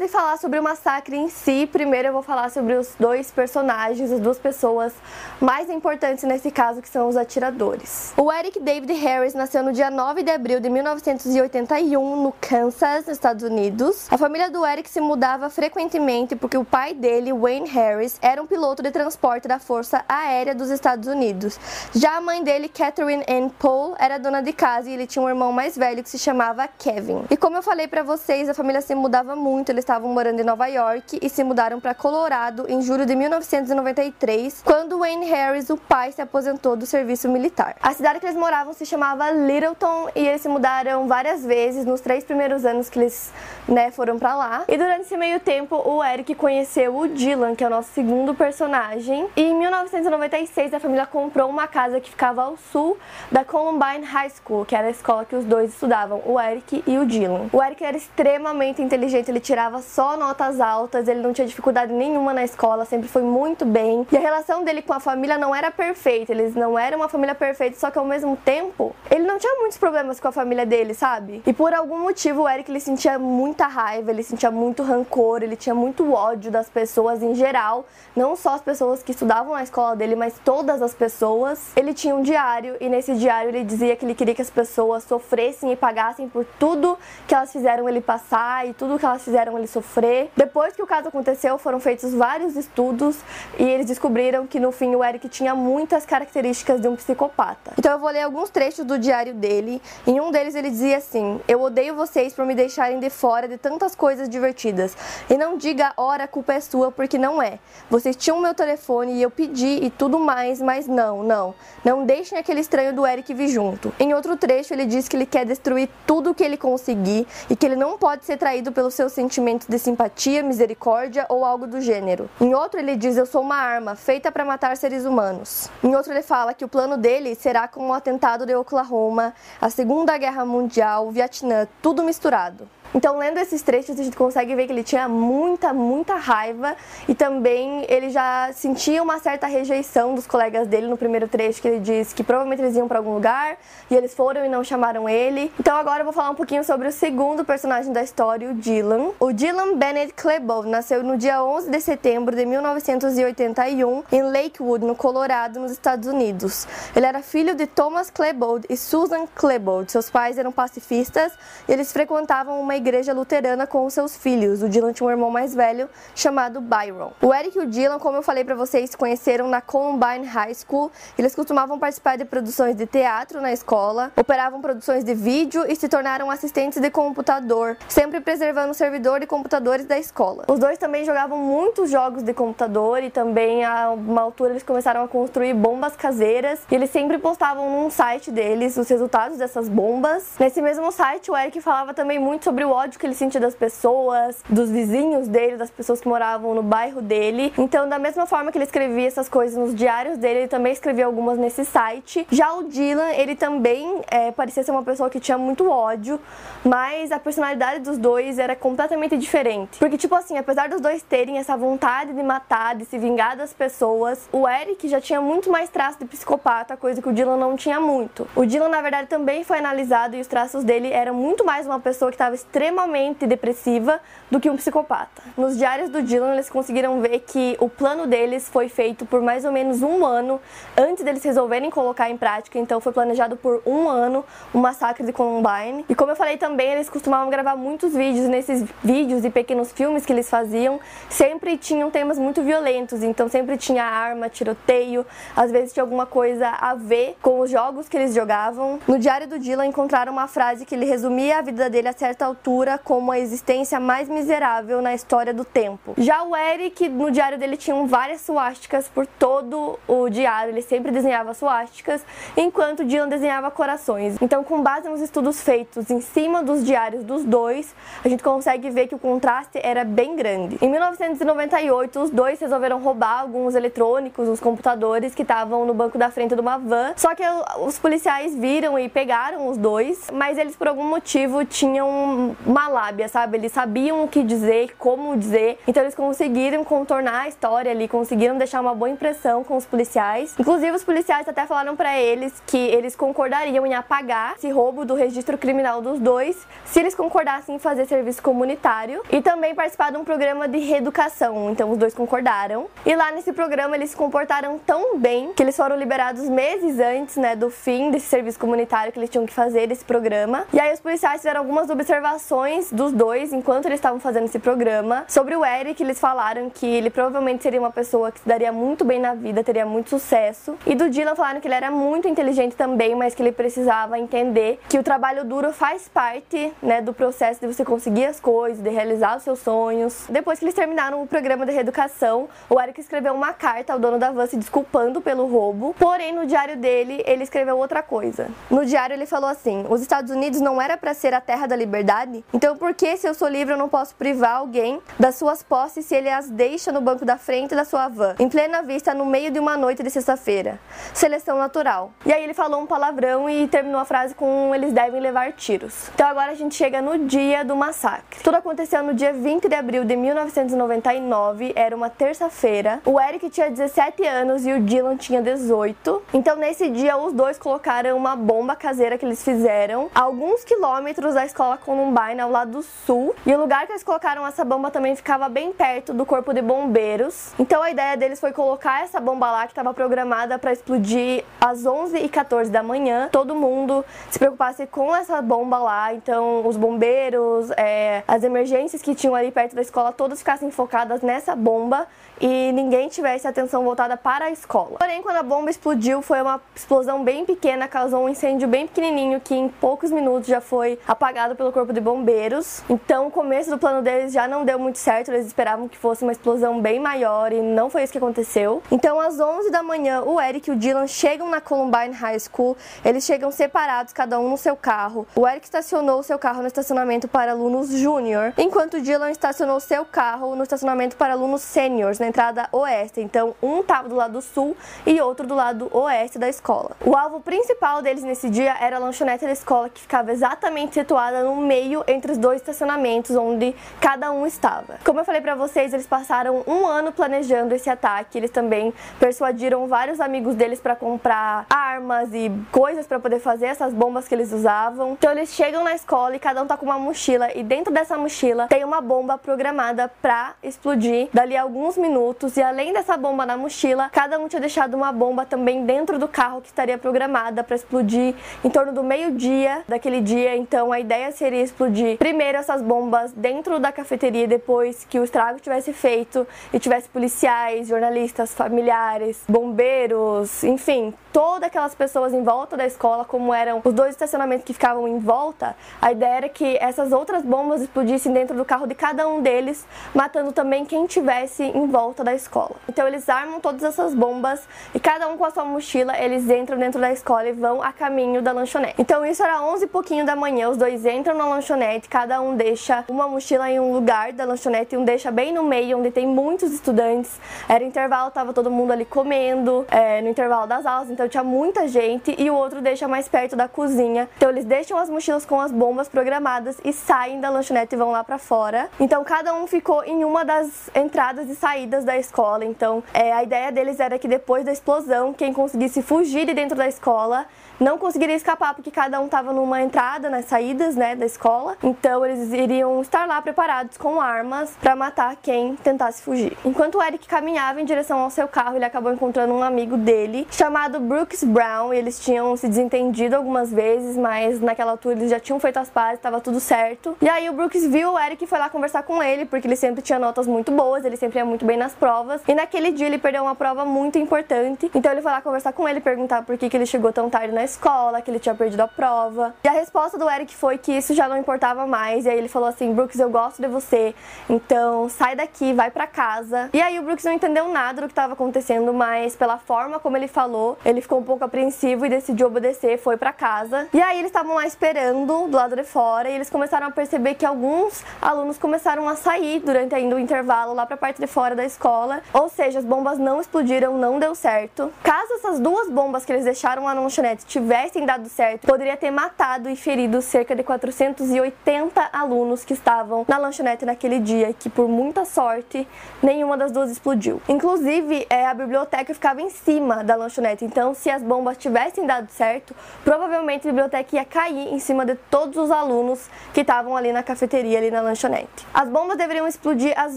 De falar sobre o massacre em si, primeiro eu vou falar sobre os dois personagens, as duas pessoas mais importantes nesse caso, que são os atiradores. O Eric David Harris nasceu no dia 9 de abril de 1981 no Kansas, Estados Unidos. A família do Eric se mudava frequentemente porque o pai dele, Wayne Harris, era um piloto de transporte da Força Aérea dos Estados Unidos. Já a mãe dele, Catherine Ann Paul, era dona de casa e ele tinha um irmão mais velho que se chamava Kevin. E como eu falei para vocês, a família se mudava muito muito, eles estavam morando em Nova York e se mudaram para Colorado em julho de 1993, quando Wayne Harris, o pai, se aposentou do serviço militar. A cidade que eles moravam se chamava Littleton e eles se mudaram várias vezes nos três primeiros anos que eles né, foram para lá. E durante esse meio tempo, o Eric conheceu o Dylan, que é o nosso segundo personagem. E em 1996, a família comprou uma casa que ficava ao sul da Columbine High School, que era a escola que os dois estudavam, o Eric e o Dylan. O Eric era extremamente inteligente, ele tirava só notas altas, ele não tinha dificuldade nenhuma na escola, sempre foi muito bem. E a relação dele com a família não era perfeita, eles não eram uma família perfeita, só que ao mesmo tempo, ele não tinha muitos problemas com a família dele, sabe? E por algum motivo o Eric ele sentia muita raiva, ele sentia muito rancor, ele tinha muito ódio das pessoas em geral, não só as pessoas que estudavam na escola dele, mas todas as pessoas. Ele tinha um diário e nesse diário ele dizia que ele queria que as pessoas sofressem e pagassem por tudo que elas fizeram ele passar e tudo que elas fizeram ele sofrer. Depois que o caso aconteceu, foram feitos vários estudos e eles descobriram que no fim o Eric tinha muitas características de um psicopata. Então eu vou ler alguns trechos do diário dele. Em um deles ele dizia assim: Eu odeio vocês por me deixarem de fora de tantas coisas divertidas. E não diga, ora, a culpa é sua, porque não é. Vocês tinham meu telefone e eu pedi e tudo mais, mas não, não. Não deixem aquele estranho do Eric vir junto. Em outro trecho ele diz que ele quer destruir tudo o que ele conseguir e que ele não pode ser traído pelos seus sentimentos de simpatia, misericórdia ou algo do gênero. Em outro, ele diz: Eu sou uma arma feita para matar seres humanos. Em outro, ele fala que o plano dele será como o atentado de Oklahoma, a Segunda Guerra Mundial, o Vietnã, tudo misturado. Então, lendo esses trechos, a gente consegue ver que ele tinha muita, muita raiva e também ele já sentia uma certa rejeição dos colegas dele no primeiro trecho, que ele diz que provavelmente eles iam para algum lugar e eles foram e não chamaram ele. Então, agora eu vou falar um pouquinho sobre o segundo personagem da história, o Dylan. O Dylan Bennett Klebold nasceu no dia 11 de setembro de 1981 em Lakewood, no Colorado, nos Estados Unidos. Ele era filho de Thomas Klebold e Susan Klebold. Seus pais eram pacifistas e eles frequentavam uma igreja luterana com os seus filhos. O Dylan tinha um irmão mais velho chamado Byron. O Eric e o Dylan, como eu falei para vocês, se conheceram na Columbine High School. Eles costumavam participar de produções de teatro na escola, operavam produções de vídeo e se tornaram assistentes de computador, sempre preservando o servidor de computadores da escola. Os dois também jogavam muitos jogos de computador e também a uma altura eles começaram a construir bombas caseiras e eles sempre postavam num site deles os resultados dessas bombas. Nesse mesmo site, o Eric falava também muito sobre o o ódio que ele sentia das pessoas, dos vizinhos dele, das pessoas que moravam no bairro dele. Então, da mesma forma que ele escrevia essas coisas nos diários dele, ele também escrevia algumas nesse site. Já o Dylan, ele também é, parecia ser uma pessoa que tinha muito ódio, mas a personalidade dos dois era completamente diferente. Porque, tipo assim, apesar dos dois terem essa vontade de matar, de se vingar das pessoas, o Eric já tinha muito mais traços de psicopata, coisa que o Dylan não tinha muito. O Dylan, na verdade, também foi analisado e os traços dele eram muito mais uma pessoa que estava extremamente extremamente depressiva do que um psicopata. Nos diários do Dylan, eles conseguiram ver que o plano deles foi feito por mais ou menos um ano antes deles resolverem colocar em prática. Então, foi planejado por um ano o massacre de Columbine. E como eu falei também, eles costumavam gravar muitos vídeos. Nesses vídeos e pequenos filmes que eles faziam, sempre tinham temas muito violentos. Então, sempre tinha arma, tiroteio, às vezes tinha alguma coisa a ver com os jogos que eles jogavam. No diário do Dylan, encontraram uma frase que ele resumia a vida dele a certa altura como a existência mais miserável na história do tempo. Já o Eric, no diário dele tinham várias suásticas por todo o diário, ele sempre desenhava suásticas, enquanto Dylan desenhava corações. Então, com base nos estudos feitos em cima dos diários dos dois, a gente consegue ver que o contraste era bem grande. Em 1998, os dois resolveram roubar alguns eletrônicos, os computadores que estavam no banco da frente de uma van. Só que os policiais viram e pegaram os dois, mas eles por algum motivo tinham uma lábia, sabe? Eles sabiam que dizer, como dizer. Então eles conseguiram contornar a história ali, conseguiram deixar uma boa impressão com os policiais. Inclusive os policiais até falaram para eles que eles concordariam em apagar esse roubo do registro criminal dos dois, se eles concordassem em fazer serviço comunitário e também participar de um programa de reeducação. Então os dois concordaram. E lá nesse programa eles se comportaram tão bem que eles foram liberados meses antes, né, do fim desse serviço comunitário que eles tinham que fazer desse programa. E aí os policiais fizeram algumas observações dos dois enquanto eles estavam fazendo esse programa. Sobre o Eric, eles falaram que ele provavelmente seria uma pessoa que se daria muito bem na vida, teria muito sucesso. E do Dylan falaram que ele era muito inteligente também, mas que ele precisava entender que o trabalho duro faz parte, né, do processo de você conseguir as coisas, de realizar os seus sonhos. Depois que eles terminaram o programa de reeducação, o Eric escreveu uma carta ao dono da van se desculpando pelo roubo. Porém, no diário dele, ele escreveu outra coisa. No diário ele falou assim: "Os Estados Unidos não era para ser a terra da liberdade? Então por que se eu sou livre eu não posso privar alguém das suas posses se ele as deixa no banco da frente da sua van, em plena vista no meio de uma noite de sexta-feira? Seleção natural." E aí ele falou um palavrão e terminou a frase com eles devem levar tiros. Então agora a gente chega no dia do massacre. Tudo aconteceu no dia 20 de abril de 1999, era uma terça-feira. O Eric tinha 17 anos e o Dylan tinha 18. Então nesse dia os dois colocaram uma bomba caseira que eles fizeram a alguns quilômetros da escola Columbine ao lado sul. E o lugar que eles colocaram essa bomba também ficava bem perto do corpo de bombeiros. Então a ideia deles foi colocar essa bomba lá que estava programada para explodir às 11h14 da manhã. Todo mundo se preocupasse com essa bomba lá. Então os bombeiros, é, as emergências que tinham ali perto da escola, todas ficassem focadas nessa bomba e ninguém tivesse atenção voltada para a escola. Porém, quando a bomba explodiu, foi uma explosão bem pequena, causou um incêndio bem pequenininho que em poucos minutos já foi apagado pelo corpo de bombeiros. Então, o começo do plano deles já não deu muito certo, eles esperavam que fosse uma explosão bem maior e não foi isso que aconteceu. Então, às 11 da manhã, o Eric e o Dylan chegam na Columbine High School, eles chegam separados, cada um no seu carro. O Eric estacionou seu carro no estacionamento para alunos júnior, enquanto o Dylan estacionou seu carro no estacionamento para alunos sêniores, na entrada oeste. Então, um estava do lado sul e outro do lado oeste da escola. O alvo principal deles nesse dia era a lanchonete da escola, que ficava exatamente situada no meio entre os dois estacionamentos onde cada um estava. Como eu falei para vocês, eles passaram um ano planejando esse ataque. Eles também persuadiram vários amigos deles para comprar armas e coisas para poder fazer essas bombas que eles usavam. Então eles chegam na escola e cada um tá com uma mochila e dentro dessa mochila tem uma bomba programada para explodir dali a alguns minutos e além dessa bomba na mochila, cada um tinha deixado uma bomba também dentro do carro que estaria programada para explodir em torno do meio-dia daquele dia. Então a ideia seria explodir primeiro essas bombas dentro da cafeteria depois que o estrago tivesse feito e tivesse policiais, jornalistas, familiares, bombeiros, enfim, todas aquelas pessoas em volta da escola, como eram os dois estacionamentos que ficavam em volta, a ideia era que essas outras bombas explodissem dentro do carro de cada um deles, matando também quem tivesse em volta da escola. Então eles armam todas essas bombas e cada um com a sua mochila, eles entram dentro da escola e vão a caminho da lanchonete. Então isso era 11 e pouquinho da manhã, os dois entram na lanchonete, cada um deixa uma mochila em um lugar da lanchonete e um deixa bem no meio, onde tem muitos estudantes. Era intervalo, tava todo mundo ali comendo, é, no intervalo das aulas, então tinha muita gente e o outro deixa mais perto da cozinha. Então eles deixam as mochilas com as bombas programadas e saem da lanchonete e vão lá para fora. Então cada um ficou em uma das entradas e saídas da escola. Então, é, a ideia deles era que depois da explosão, quem conseguisse fugir de dentro da escola não conseguiria escapar porque cada um estava numa entrada nas saídas, né, da escola. Então eles iriam estar lá preparados com armas para matar quem tentasse fugir. Enquanto o Eric caminhava em direção ao seu carro, ele acabou encontrando um amigo dele chamado Brooks Brown. Eles tinham se desentendido algumas vezes, mas naquela altura eles já tinham feito as pazes, estava tudo certo. E aí o Brooks viu o Eric e foi lá conversar com ele, porque ele sempre tinha notas muito boas, ele sempre ia muito bem nas provas. E naquele dia ele perdeu uma prova muito importante. Então ele foi lá conversar com ele, perguntar por que, que ele chegou tão tarde na escola, que ele tinha perdido a prova. E a resposta do Eric foi que isso já não importava mais. E aí ele falou assim: Brooks, eu gosto de você, então sai daqui, vai para casa. E aí o Brooks não entendeu nada do que estava acontecendo, mas pela forma como ele falou, ele ficou um pouco apreensivo e decidiu obedecer, foi para casa. E aí eles estavam lá esperando do lado de fora e eles começaram a perceber que alguns alunos começaram a sair durante ainda o intervalo lá para parte de fora da escola. Ou seja, as bombas não explodiram, não deu certo. Caso essas duas bombas que eles deixaram lá no lanchonete tivessem dado certo, poderia ter matado e ferido cerca de 480 alunos que estavam na lanchonete naquele dia, que por muita sorte nenhuma das duas explodiu. Inclusive, é, a biblioteca ficava em cima da lanchonete, então se as bombas tivessem dado certo, provavelmente a biblioteca ia cair em cima de todos os alunos que estavam ali na cafeteria, ali na lanchonete. As bombas deveriam explodir às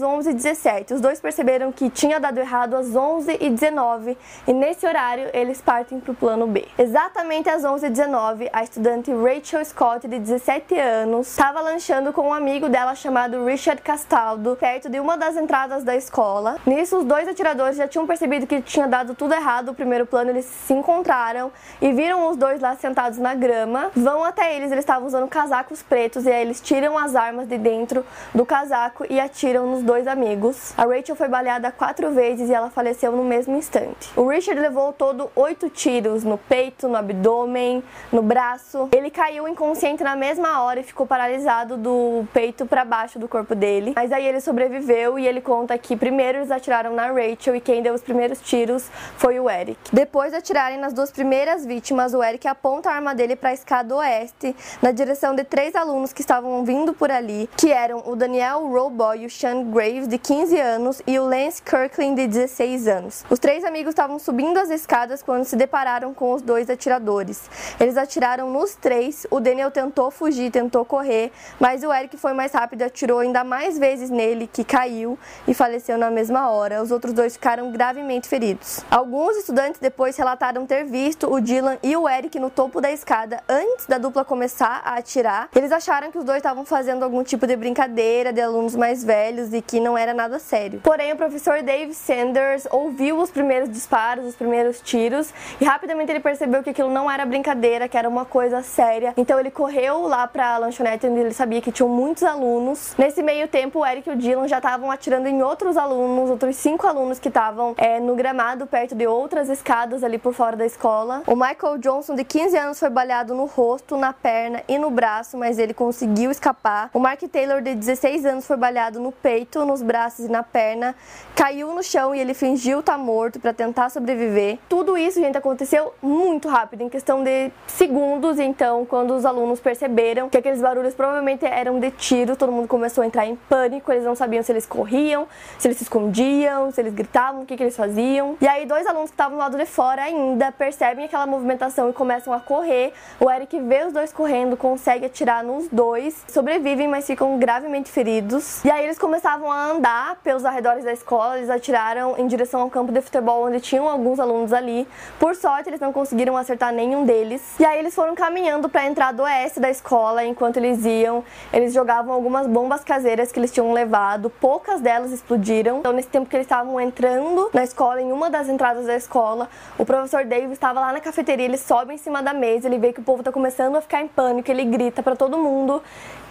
11h17. Os dois perceberam que tinha dado errado às 11h19 e nesse horário eles partem para o plano B. Exatamente às 11h19, a estudante Rachel Scott, de 17 anos, estava lanchando com um amigo dela chamado Richard Castaldo, perto de uma das entradas da escola. Nisso, os dois atiradores já tinham percebido que tinha dado tudo errado o primeiro plano, eles se encontraram e viram os dois lá sentados na grama. Vão até eles, eles estavam usando casacos pretos e aí eles tiram as armas de dentro do casaco e atiram nos dois amigos. A Rachel foi baleada quatro vezes e ela faleceu no mesmo instante. O Richard levou todo oito tiros no peito, no abdômen, no braço. Ele caiu inconsciente na mesma hora e ficou paralisado do peito para baixo do corpo dele. Mas aí ele sobreviveu e ele conta que primeiro eles atiraram na Rachel e quem deu os primeiros tiros foi o Eric. Depois de atirarem nas duas primeiras vítimas, o Eric aponta a arma dele para a escada oeste, na direção de três alunos que estavam vindo por ali, que eram o Daniel Roboy e o Sean Graves, de 15 anos, e o Lance Kirkland, de 16 anos. Os três amigos estavam subindo as escadas quando se depararam com os dois atiradores. Eles atiraram nos três, o Daniel tentou fugir, tentou correr, mas o Eric foi mais rápido e atirou ainda mais vezes nele, que caiu e faleceu na mesma hora. Os outros dois ficaram gravemente feridos. Alguns estudantes depois relataram ter visto o Dylan e o Eric no topo da escada antes da dupla começar a atirar. Eles acharam que os dois estavam fazendo algum tipo de brincadeira de alunos mais velhos e que não era nada sério. Porém, o professor Dave Sanders ouviu os primeiros disparos, os primeiros tiros e rapidamente ele percebeu que aquilo não era brincadeira, que era uma coisa séria. Então ele correu lá para a lanchonete onde ele sabia que tinham muitos alunos. Nesse meio tempo, o Eric e o Dylan já estavam atirando em outros alunos, outros cinco alunos que estavam é, no gramado perto de outras escadas ali por fora da escola. O Michael Johnson, de 15 anos, foi baleado no rosto, na perna e no braço, mas ele conseguiu escapar. O Mark Taylor, de 16 anos, foi baleado no peito, nos braços e na perna, caiu no chão e ele fingiu estar tá morto para tentar sobreviver. Tudo isso, gente, aconteceu muito rápido, em questão de segundos. Então, quando os alunos perceberam que aqueles barulhos provavelmente eram de tiro, todo mundo começou a entrar em pânico. Eles não sabiam se eles corriam, se eles se escondiam, se eles gritavam, o que, que eles faziam. E aí, dois alunos que estavam do lado de fora ainda percebem aquela movimentação e começam a correr. O Eric vê os dois correndo, consegue atirar nos dois, sobrevivem, mas ficam gravemente feridos. E aí, eles começavam a andar pelos arredores da escola. Eles atiraram em direção ao campo de futebol, onde tinham alguns alunos ali. Por sorte, eles não conseguiram acertar nenhum deles. E aí, eles foram caminhando para a entrada oeste da escola. Enquanto eles iam, eles jogavam algumas bombas caseiras que eles tinham levado. Poucas delas explodiram. Então, nesse tempo que eles estavam entrando na escola, em uma das entradas da escola, o professor Dave estava lá na cafeteria. Ele sobe em cima da mesa, ele vê que o povo está começando a ficar em pânico. Ele grita para todo mundo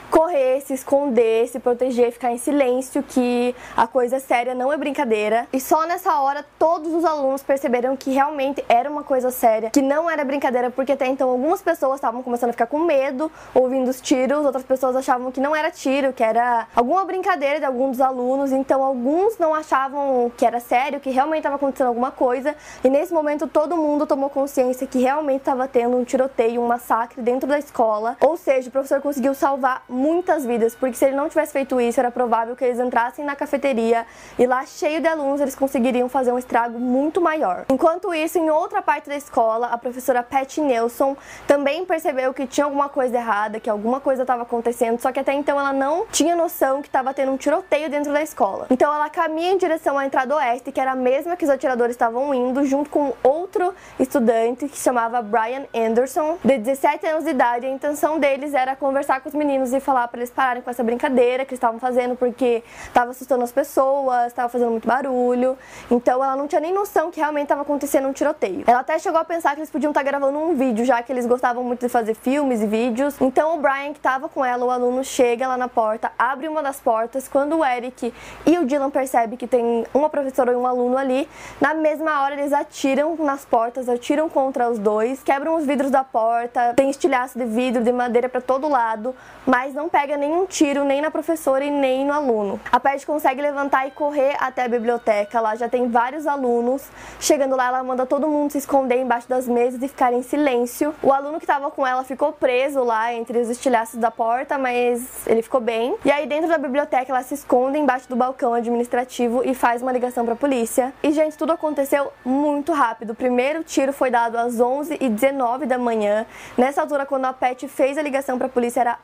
correr, se esconder, se proteger, ficar em silêncio, que a coisa é séria, não é brincadeira. E só nessa hora todos os alunos perceberam que realmente era uma coisa séria, que não era brincadeira, porque até então algumas pessoas estavam começando a ficar com medo, ouvindo os tiros, outras pessoas achavam que não era tiro, que era alguma brincadeira de algum dos alunos, então alguns não achavam que era sério, que realmente estava acontecendo alguma coisa. E nesse momento todo mundo tomou consciência que realmente estava tendo um tiroteio, um massacre dentro da escola. Ou seja, o professor conseguiu salvar muitas vidas, porque se ele não tivesse feito isso, era provável que eles entrassem na cafeteria e lá cheio de alunos eles conseguiriam fazer um estrago muito maior. Enquanto isso, em outra parte da escola, a professora Pat Nelson também percebeu que tinha alguma coisa errada, que alguma coisa estava acontecendo, só que até então ela não tinha noção que estava tendo um tiroteio dentro da escola. Então ela caminha em direção à entrada oeste, que era a mesma que os atiradores estavam indo, junto com outro estudante que chamava Brian Anderson, de 17 anos de idade. A intenção deles era conversar com os meninos e falar para eles pararem com essa brincadeira que estavam fazendo porque estava assustando as pessoas, estava fazendo muito barulho. Então ela não tinha nem noção que realmente estava acontecendo um tiroteio. Ela até chegou a pensar que eles podiam estar gravando um vídeo, já que eles gostavam muito de fazer filmes e vídeos. Então o Brian, que estava com ela, o aluno, chega lá na porta, abre uma das portas. Quando o Eric e o Dylan percebem que tem uma professora e um aluno ali, na mesma hora eles atiram nas portas, atiram contra os dois, quebram os vidros da porta, tem estilhaço de vidro, de madeira para todo lado, mas não pega nenhum tiro nem na professora e nem no aluno. A Pat consegue levantar e correr até a biblioteca. Lá já tem vários alunos. Chegando lá, ela manda todo mundo se esconder embaixo das mesas e ficar em silêncio. O aluno que estava com ela ficou preso lá entre os estilhaços da porta, mas ele ficou bem. E aí dentro da biblioteca ela se esconde embaixo do balcão administrativo e faz uma ligação para a polícia. E gente, tudo aconteceu muito rápido. O primeiro tiro foi dado às 11h19 da manhã. Nessa altura, quando a Pat fez a ligação para a polícia, era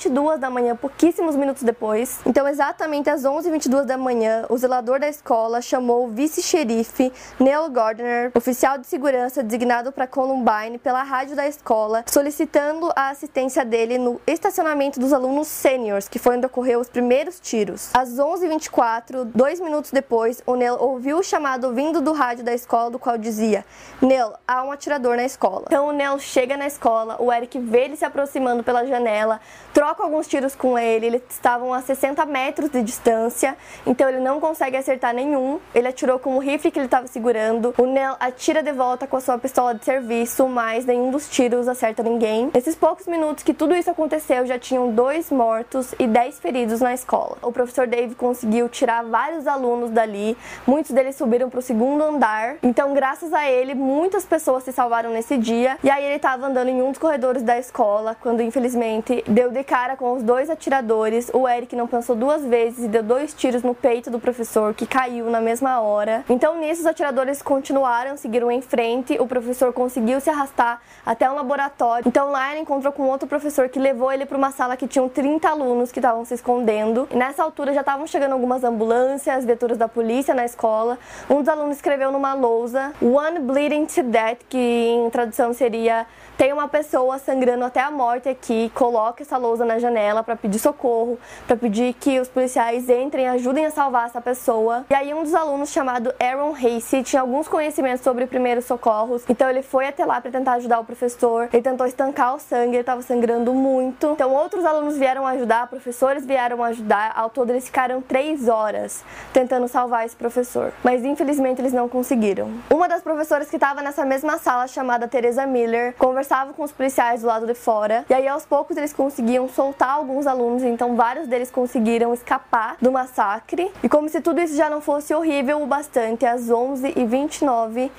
11h22 da manhã, pouquíssimos minutos depois. Então, exatamente às 11h22 da manhã, o zelador da escola chamou o vice-xerife Neil Gardner, oficial de segurança designado para Columbine, pela rádio da escola, solicitando a assistência dele no estacionamento dos alunos sêniores, que foi onde ocorreu os primeiros tiros. Às 11h24, dois minutos depois, o Neil ouviu o chamado vindo do rádio da escola, do qual dizia: Neil, há um atirador na escola. Então o Neil chega na escola, o Eric vê ele se aproximando pela janela, troca alguns tiros com ele, eles estavam a 60 metros de distância, então ele não consegue acertar nenhum. Ele atirou com o rifle que ele estava segurando. O Neil atira de volta com a sua pistola de serviço, mas nenhum dos tiros acerta ninguém. Nesses poucos minutos que tudo isso aconteceu, já tinham dois mortos e dez feridos na escola. O professor Dave conseguiu tirar vários alunos dali, muitos deles subiram para o segundo andar. Então, graças a ele, muitas pessoas se salvaram nesse dia. E aí ele estava andando em um dos corredores da escola, quando infelizmente deu de cara com os dois atiradores. O Eric não pensou duas vezes e deu dois tiros no peito do professor, que caiu na mesma hora. Então, nisso, os atiradores continuaram, seguiram em frente. O professor conseguiu se arrastar até um laboratório. Então, lá ele encontrou com outro professor que levou ele para uma sala que tinham 30 alunos que estavam se escondendo. E nessa altura já estavam chegando algumas ambulâncias, viaturas da polícia na escola. Um dos alunos escreveu numa lousa One Bleeding to Death, que em tradução seria tem uma pessoa sangrando até a morte aqui, coloca essa lousa na janela para pedir socorro, para pedir que os policiais entrem e ajudem a salvar essa pessoa. E aí um dos alunos chamado Aaron Hasey tinha alguns conhecimentos sobre primeiros socorros, então ele foi até lá para tentar ajudar o professor. Ele tentou estancar o sangue, ele estava sangrando muito. Então outros alunos vieram ajudar, professores vieram ajudar. Ao todo eles ficaram três horas tentando salvar esse professor, mas infelizmente eles não conseguiram. Uma das professoras que estava nessa mesma sala chamada Teresa Miller conversou conversavam com os policiais do lado de fora. E aí, aos poucos, eles conseguiam soltar alguns alunos. Então, vários deles conseguiram escapar do massacre. E como se tudo isso já não fosse horrível o bastante, às 11h29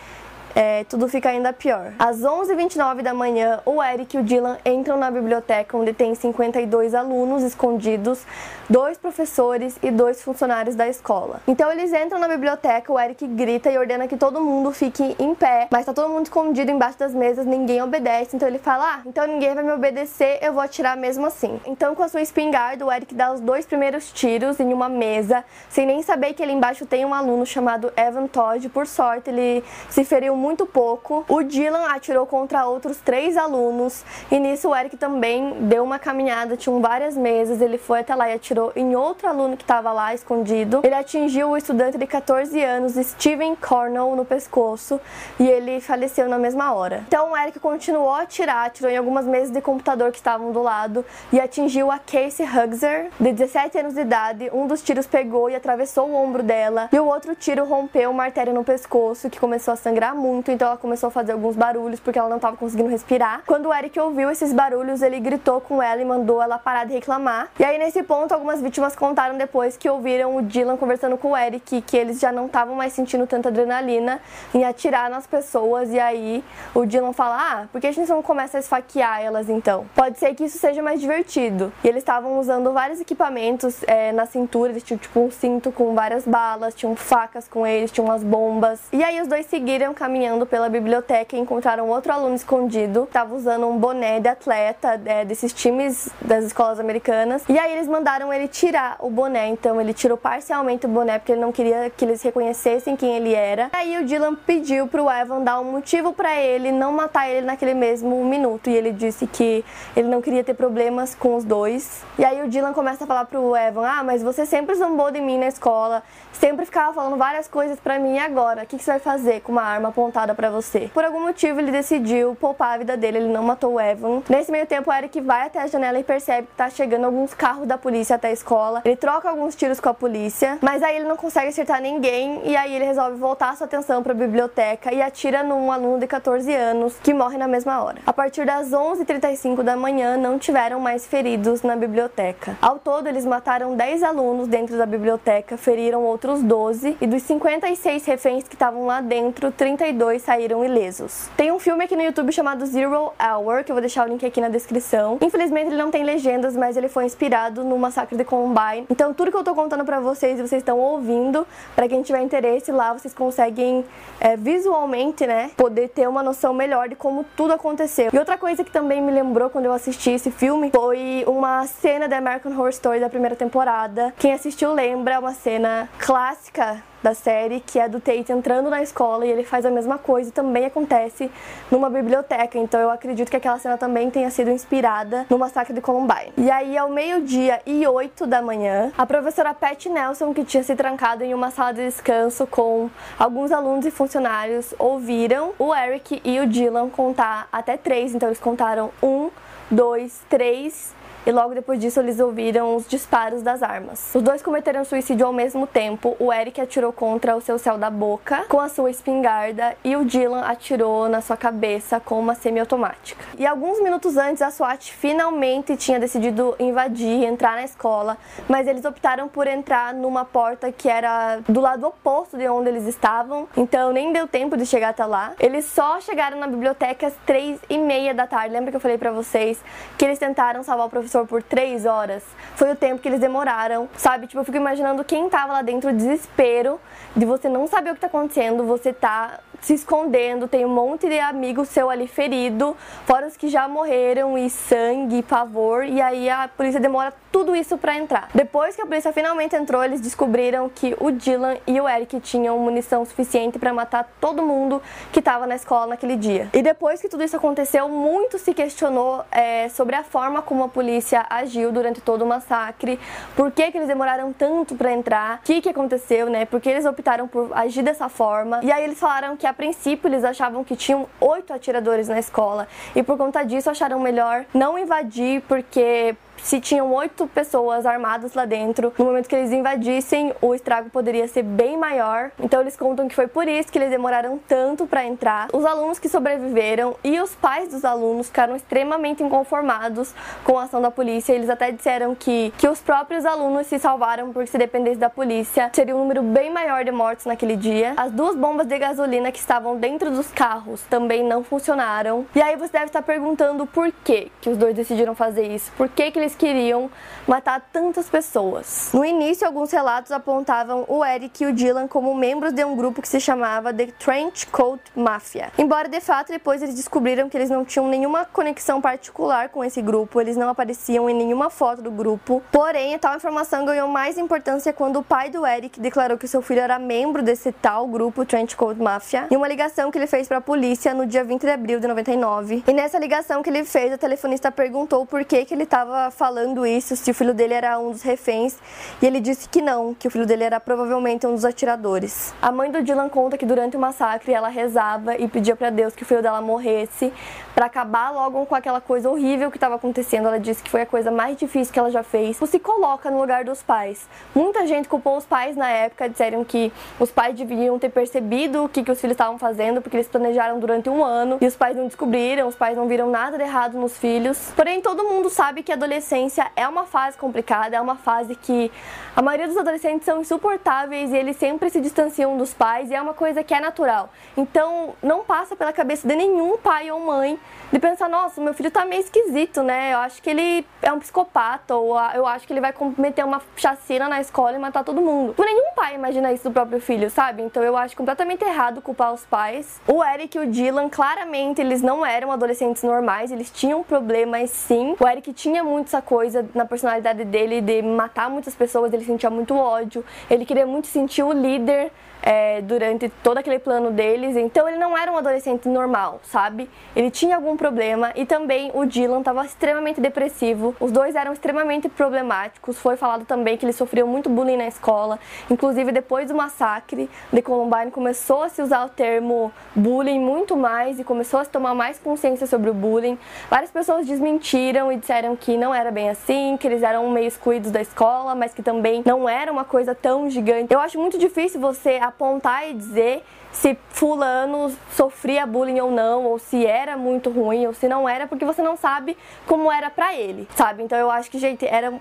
é, tudo fica ainda pior. Às 11h29 da manhã, o Eric e o Dylan entram na biblioteca onde tem 52 alunos escondidos, dois professores e dois funcionários da escola. Então eles entram na biblioteca, o Eric grita e ordena que todo mundo fique em pé, mas tá todo mundo escondido embaixo das mesas, ninguém obedece. Então ele fala: Ah, então ninguém vai me obedecer, eu vou atirar mesmo assim. Então, com a sua espingarda, o Eric dá os dois primeiros tiros em uma mesa, sem nem saber que ali embaixo tem um aluno chamado Evan Todd. Por sorte, ele se feriu muito pouco. O Dylan atirou contra outros três alunos e nisso o Eric também deu uma caminhada, tinham várias mesas, ele foi até lá e atirou em outro aluno que estava lá escondido. Ele atingiu o estudante de 14 anos, Steven Cornell, no pescoço e ele faleceu na mesma hora. Então o Eric continuou a atirar, atirou em algumas mesas de computador que estavam do lado e atingiu a Casey Hugser, de 17 anos de idade. Um dos tiros pegou e atravessou o ombro dela e o outro tiro rompeu uma artéria no pescoço que começou a sangrar muito muito, então ela começou a fazer alguns barulhos porque ela não estava conseguindo respirar. Quando o Eric ouviu esses barulhos, ele gritou com ela e mandou ela parar de reclamar. E aí nesse ponto, algumas vítimas contaram depois que ouviram o Dylan conversando com o Eric que eles já não estavam mais sentindo tanta adrenalina em atirar nas pessoas e aí o Dylan fala: "Ah, por que a gente não começa a esfaquear elas então?" Pode ser que isso seja mais divertido. E eles estavam usando vários equipamentos é, na cintura, eles tinham tipo um cinto com várias balas, tinham facas com eles, tinham umas bombas. E aí os dois seguiram caminhando pela biblioteca e encontraram outro aluno escondido, estava usando um boné de atleta é, desses times das escolas americanas. E aí eles mandaram ele tirar o boné, então ele tirou parcialmente o boné porque ele não queria que eles reconhecessem quem ele era. Aí o Dylan pediu pro Evan dar um motivo para ele não matar ele naquele mesmo minuto e ele disse que ele não queria ter problemas com os dois. E aí o Dylan começa a falar pro Evan: "Ah, mas você sempre zombou de mim na escola, sempre ficava falando várias coisas para mim e agora, o que, que você vai fazer com uma arma apontada para você?" Por algum motivo ele decidiu poupar a vida dele, ele não matou o Evan. Nesse meio tempo o Eric vai até a janela e percebe que tá chegando alguns carros da polícia até a escola. Ele troca alguns tiros com a polícia, mas aí ele não consegue acertar ninguém e aí ele resolve voltar sua atenção para a biblioteca e atira num aluno de 14 anos que morre na mesma hora. A partir das 11h35 da manhã não tiveram mais feridos na biblioteca. Ao todo eles mataram 10 alunos dentro da biblioteca, feriram outros 12 e dos 56 reféns que estavam lá dentro, 32 saíram ilesos. Tem um filme aqui no YouTube chamado Zero Hour, que eu vou deixar o link aqui na descrição. Infelizmente ele não tem legendas, mas ele foi inspirado no massacre de Columbine. Então tudo que eu tô contando para vocês e vocês estão ouvindo, para quem tiver interesse lá, vocês conseguem é, visualmente, né, poder ter uma noção melhor de como tudo aconteceu. E outra coisa que também me lembrou quando eu assisti esse filme foi uma cena da American Horror Story da primeira temporada. Quem assistiu lembra, uma cena clássica da série, que é do Tate entrando na escola e ele faz a mesma coisa e também acontece numa biblioteca. Então eu acredito que aquela cena também tenha sido inspirada no massacre de Columbine. E aí, ao meio-dia e oito da manhã, a professora Pat Nelson, que tinha se trancado em uma sala de descanso com alguns alunos e funcionários, ouviram o Eric e o Dylan contar até três. Então eles contaram um, dois, três e logo depois disso eles ouviram os disparos das armas. Os dois cometeram suicídio ao mesmo tempo. O Eric atirou contra o seu céu da boca com a sua espingarda e o Dylan atirou na sua cabeça com uma semiautomática. E alguns minutos antes, a SWAT finalmente tinha decidido invadir, entrar na escola, mas eles optaram por entrar numa porta que era do lado oposto de onde eles estavam, então nem deu tempo de chegar até lá. Eles só chegaram na biblioteca às três e meia da tarde. Lembra que eu falei para vocês que eles tentaram salvar o professor professor por três horas foi o tempo que eles demoraram, sabe? Tipo, eu fico imaginando quem tava lá dentro, o desespero de você não saber o que tá acontecendo, você tá se escondendo, tem um monte de amigo seu ali ferido, fora os que já morreram e sangue, pavor, e aí a polícia demora tudo isso para entrar. Depois que a polícia finalmente entrou, eles descobriram que o Dylan e o Eric tinham munição suficiente para matar todo mundo que estava na escola naquele dia. E depois que tudo isso aconteceu, muito se questionou é, sobre a forma como a polícia agiu durante todo o massacre, por que, que eles demoraram tanto para entrar, o que, que aconteceu, né? Por que eles optaram por agir dessa forma. E aí eles falaram que a princípio eles achavam que tinham oito atiradores na escola. E por conta disso acharam melhor não invadir porque se tinham oito pessoas armadas lá dentro, no momento que eles invadissem, o estrago poderia ser bem maior. Então eles contam que foi por isso que eles demoraram tanto para entrar. Os alunos que sobreviveram e os pais dos alunos ficaram extremamente inconformados com a ação da polícia. Eles até disseram que, que os próprios alunos se salvaram porque se dependesse da polícia, seria um número bem maior de mortos naquele dia. As duas bombas de gasolina que estavam dentro dos carros também não funcionaram. E aí você deve estar perguntando por que que os dois decidiram fazer isso. Por que que eles eles queriam matar tantas pessoas. No início, alguns relatos apontavam o Eric e o Dylan como membros de um grupo que se chamava The Trench Coat Mafia. Embora de fato depois eles descobriram que eles não tinham nenhuma conexão particular com esse grupo, eles não apareciam em nenhuma foto do grupo. Porém, a tal informação ganhou mais importância quando o pai do Eric declarou que seu filho era membro desse tal grupo Trench Coat Mafia, em uma ligação que ele fez para a polícia no dia 20 de abril de 99. E nessa ligação que ele fez, a telefonista perguntou por que que ele estava falando isso, se o filho dele era um dos reféns, e ele disse que não, que o filho dele era provavelmente um dos atiradores. A mãe do Dylan conta que durante o massacre ela rezava e pedia para Deus que o filho dela morresse para acabar logo com aquela coisa horrível que estava acontecendo. Ela disse que foi a coisa mais difícil que ela já fez. Você coloca no lugar dos pais. Muita gente culpou os pais na época, disseram que os pais deviam ter percebido o que, que os filhos estavam fazendo, porque eles planejaram durante um ano e os pais não descobriram, os pais não viram nada de errado nos filhos. Porém, todo mundo sabe que a adolescência é uma fase complicada, é uma fase que a maioria dos adolescentes são insuportáveis e eles sempre se distanciam dos pais e é uma coisa que é natural. Então, não passa pela cabeça de nenhum pai ou mãe de pensar, nossa, meu filho tá meio esquisito, né? Eu acho que ele é um psicopata, ou eu acho que ele vai cometer uma chacina na escola e matar todo mundo. Por nenhum pai imagina isso do próprio filho, sabe? Então eu acho completamente errado culpar os pais. O Eric e o Dylan, claramente, eles não eram adolescentes normais, eles tinham problemas sim. O Eric tinha muito essa coisa na personalidade dele de matar muitas pessoas, ele sentia muito ódio, ele queria muito sentir o líder é, durante todo aquele plano deles. Então ele não era um adolescente normal, sabe? Ele tinha algum problema e também o Dylan estava extremamente depressivo. Os dois eram extremamente problemáticos. Foi falado também que eles sofriam muito bullying na escola. Inclusive depois do massacre de Columbine começou a se usar o termo bullying muito mais e começou a se tomar mais consciência sobre o bullying. Várias pessoas desmentiram e disseram que não era bem assim, que eles eram meio excluídos da escola, mas que também não era uma coisa tão gigante. Eu acho muito difícil você apontar e dizer se fulano sofria bullying ou não, ou se era muito ruim ou se não era, porque você não sabe como era para ele, sabe? Então eu acho que, gente, era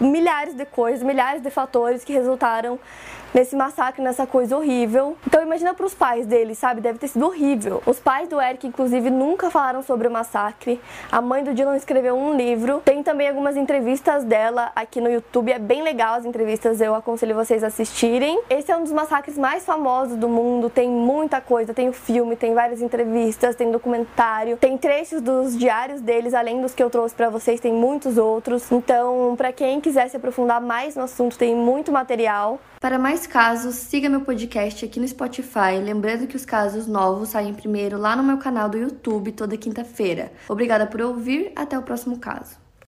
milhares de coisas, milhares de fatores que resultaram nesse massacre, nessa coisa horrível. Então imagina para os pais dele, sabe? Deve ter sido horrível. Os pais do Eric, inclusive, nunca falaram sobre o massacre. A mãe do Dylan escreveu um livro. Tem também algumas entrevistas dela aqui no YouTube. É bem legal as entrevistas, eu aconselho vocês a assistirem. Esse é um dos massacres mais famosos do mundo. Tem muita coisa, tem o filme, tem várias entrevistas, tem documentário, tem trechos dos diários deles, além dos que eu trouxe para vocês, tem muitos outros. Então, para quem quiser se aprofundar mais no assunto, tem muito material. Para mais casos, siga meu podcast aqui no Spotify, lembrando que os casos novos saem primeiro lá no meu canal do YouTube toda quinta-feira. Obrigada por ouvir, até o próximo caso.